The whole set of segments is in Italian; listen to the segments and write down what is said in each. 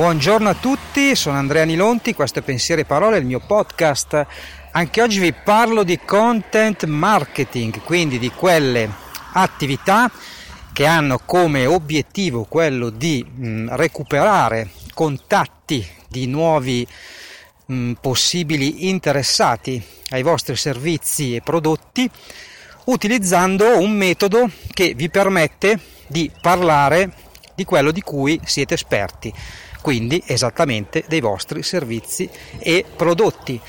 Buongiorno a tutti, sono Andrea Nilonti, questo è Pensieri e Parole, il mio podcast. Anche oggi vi parlo di content marketing, quindi di quelle attività che hanno come obiettivo quello di mh, recuperare contatti di nuovi mh, possibili interessati ai vostri servizi e prodotti utilizzando un metodo che vi permette di parlare di quello di cui siete esperti quindi esattamente dei vostri servizi e prodotti.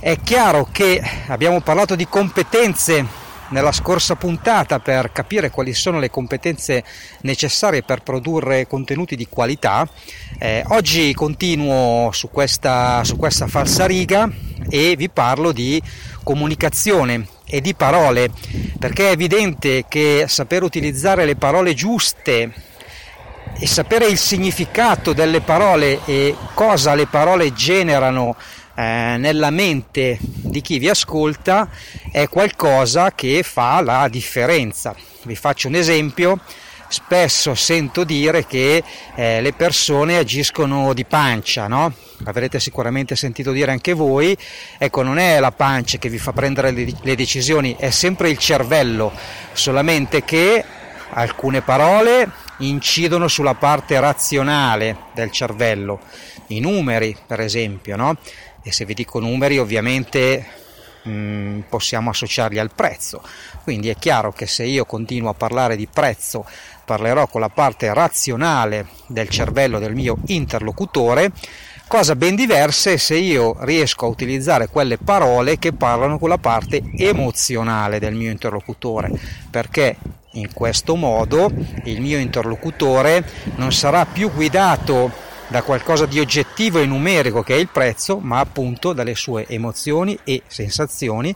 È chiaro che abbiamo parlato di competenze nella scorsa puntata per capire quali sono le competenze necessarie per produrre contenuti di qualità. Eh, oggi continuo su questa, su questa falsariga e vi parlo di comunicazione e di parole, perché è evidente che saper utilizzare le parole giuste e sapere il significato delle parole e cosa le parole generano eh, nella mente di chi vi ascolta è qualcosa che fa la differenza. Vi faccio un esempio. Spesso sento dire che eh, le persone agiscono di pancia, no? Avrete sicuramente sentito dire anche voi, ecco non è la pancia che vi fa prendere le, le decisioni, è sempre il cervello, solamente che alcune parole incidono sulla parte razionale del cervello, i numeri per esempio, no? e se vi dico numeri ovviamente mh, mm, possiamo associarli al prezzo, quindi è chiaro che se io continuo a parlare di prezzo parlerò con la parte razionale del cervello del mio interlocutore, cosa ben diversa è se io riesco a utilizzare quelle parole che parlano con la parte emozionale del mio interlocutore, perché in questo modo il mio interlocutore non sarà più guidato da qualcosa di oggettivo e numerico che è il prezzo, ma appunto dalle sue emozioni e sensazioni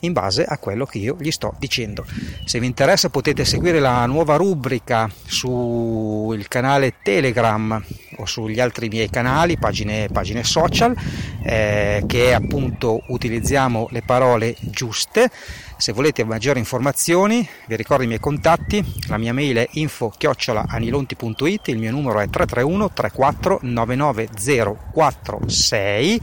in base a quello che io gli sto dicendo. Se vi interessa potete seguire la nuova rubrica sul canale Telegram o sugli altri miei canali, pagine, pagine social, eh, che appunto utilizziamo le parole giuste se volete maggiori informazioni vi ricordo i miei contatti, la mia mail è info-anilonti.it, il mio numero è 331 34 99046.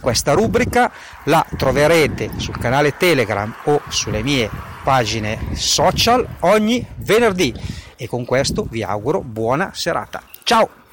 Questa rubrica la troverete sul canale Telegram o sulle mie pagine social ogni venerdì e con questo vi auguro buona serata. Ciao!